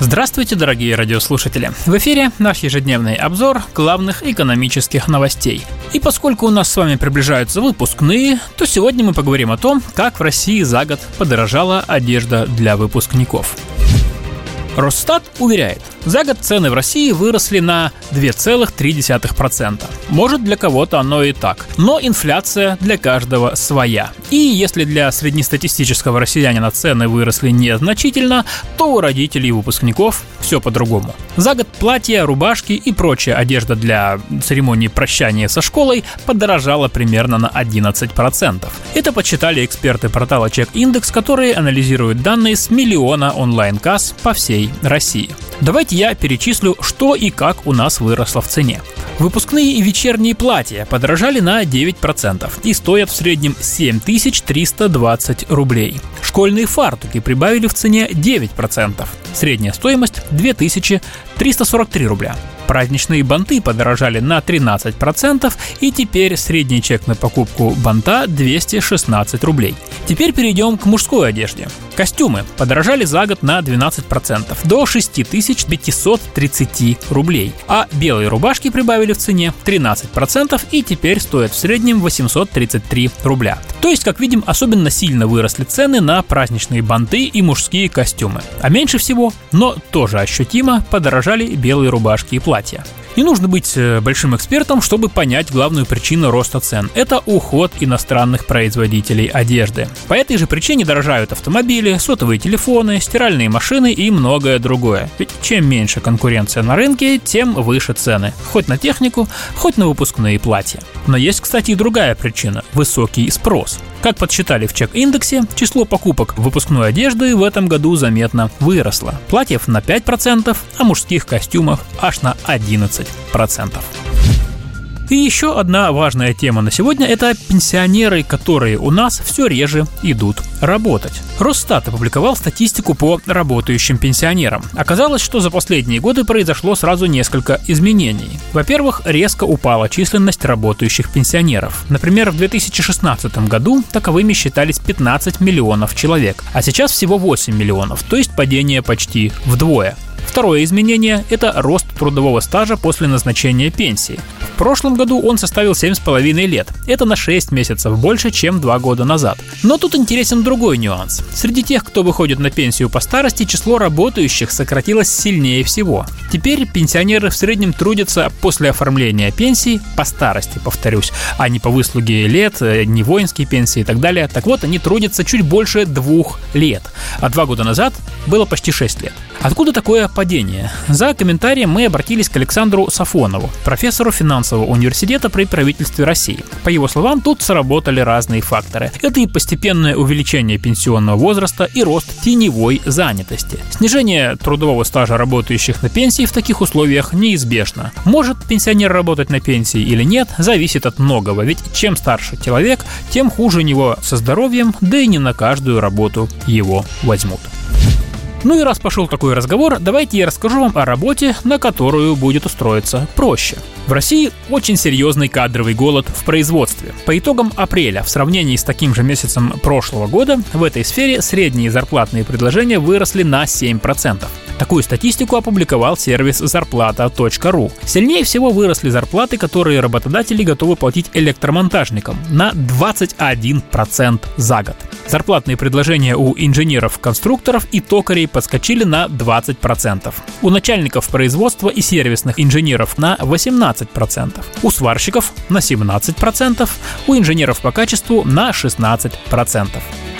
Здравствуйте, дорогие радиослушатели! В эфире наш ежедневный обзор главных экономических новостей. И поскольку у нас с вами приближаются выпускные, то сегодня мы поговорим о том, как в России за год подорожала одежда для выпускников. Росстат уверяет, за год цены в России выросли на 2,3%. Может, для кого-то оно и так. Но инфляция для каждого своя. И если для среднестатистического россиянина цены выросли незначительно, то у родителей и выпускников все по-другому. За год платья, рубашки и прочая одежда для церемонии прощания со школой подорожала примерно на 11%. Это подсчитали эксперты портала Check Index, которые анализируют данные с миллиона онлайн-касс по всей России. Давайте я перечислю, что и как у нас выросло в цене. Выпускные и вечерние платья подорожали на 9% и стоят в среднем 7320 рублей. Школьные фартуки прибавили в цене 9%. Средняя стоимость 2343 рубля. Праздничные банты подорожали на 13% и теперь средний чек на покупку банта 216 рублей. Теперь перейдем к мужской одежде. Костюмы подорожали за год на 12% до 6530 рублей, а белые рубашки прибавили в цене 13% и теперь стоят в среднем 833 рубля. То есть, как видим, особенно сильно выросли цены на праздничные банты и мужские костюмы. А меньше всего, но тоже ощутимо, подорожали белые рубашки и платья. Не нужно быть э, большим экспертом, чтобы понять главную причину роста цен. Это уход иностранных производителей одежды. По этой же причине дорожают автомобили, сотовые телефоны, стиральные машины и многое другое. Ведь чем меньше конкуренция на рынке, тем выше цены. Хоть на технику, хоть на выпускные платья. Но есть, кстати, и другая причина – высокий спрос. Как подсчитали в чек-индексе, число покупок выпускной одежды в этом году заметно выросло. Платьев на 5%, а мужских костюмов аж на 11%. И еще одна важная тема на сегодня – это пенсионеры, которые у нас все реже идут работать. Росстат опубликовал статистику по работающим пенсионерам. Оказалось, что за последние годы произошло сразу несколько изменений. Во-первых, резко упала численность работающих пенсионеров. Например, в 2016 году таковыми считались 15 миллионов человек, а сейчас всего 8 миллионов, то есть падение почти вдвое. Второе изменение – это рост трудового стажа после назначения пенсии. В прошлом году он составил 7,5 лет. Это на 6 месяцев больше, чем 2 года назад. Но тут интересен другой нюанс. Среди тех, кто выходит на пенсию по старости, число работающих сократилось сильнее всего. Теперь пенсионеры в среднем трудятся после оформления пенсии по старости, повторюсь, а не по выслуге лет, э, не воинские пенсии и так далее. Так вот, они трудятся чуть больше двух лет. А два года назад было почти 6 лет. Откуда такое падение? За комментарием мы обратились к Александру Сафонову, профессору финансового университета при правительстве России. По его словам, тут сработали разные факторы. Это и постепенное увеличение пенсионного возраста, и рост теневой занятости. Снижение трудового стажа работающих на пенсии в таких условиях неизбежно. Может пенсионер работать на пенсии или нет, зависит от многого, ведь чем старше человек, тем хуже у него со здоровьем, да и не на каждую работу его возьмут. Ну и раз пошел такой разговор, давайте я расскажу вам о работе, на которую будет устроиться проще. В России очень серьезный кадровый голод в производстве. По итогам апреля в сравнении с таким же месяцем прошлого года в этой сфере средние зарплатные предложения выросли на 7%. Такую статистику опубликовал сервис зарплата.ру. Сильнее всего выросли зарплаты, которые работодатели готовы платить электромонтажникам на 21% за год. Зарплатные предложения у инженеров-конструкторов и токарей подскочили на 20%. У начальников производства и сервисных инженеров на 18%. У сварщиков на 17%. У инженеров по качеству на 16%.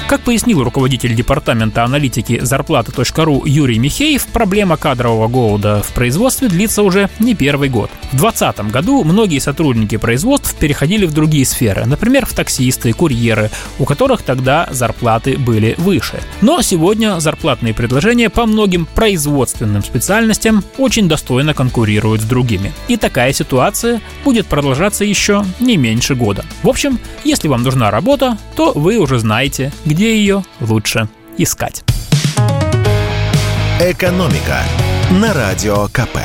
Как пояснил руководитель департамента аналитики зарплаты.ру Юрий Михеев, проблема кадрового голода в производстве длится уже не первый год. В 2020 году многие сотрудники производств переходили в другие сферы, например, в таксисты, курьеры, у которых тогда зарплаты были выше. Но сегодня зарплатные предложения по многим производственным специальностям очень достойно конкурируют с другими. И такая ситуация будет продолжаться еще не меньше года. В общем, если вам нужна работа, то вы уже знаете, где ее лучше искать. Экономика на радио КП.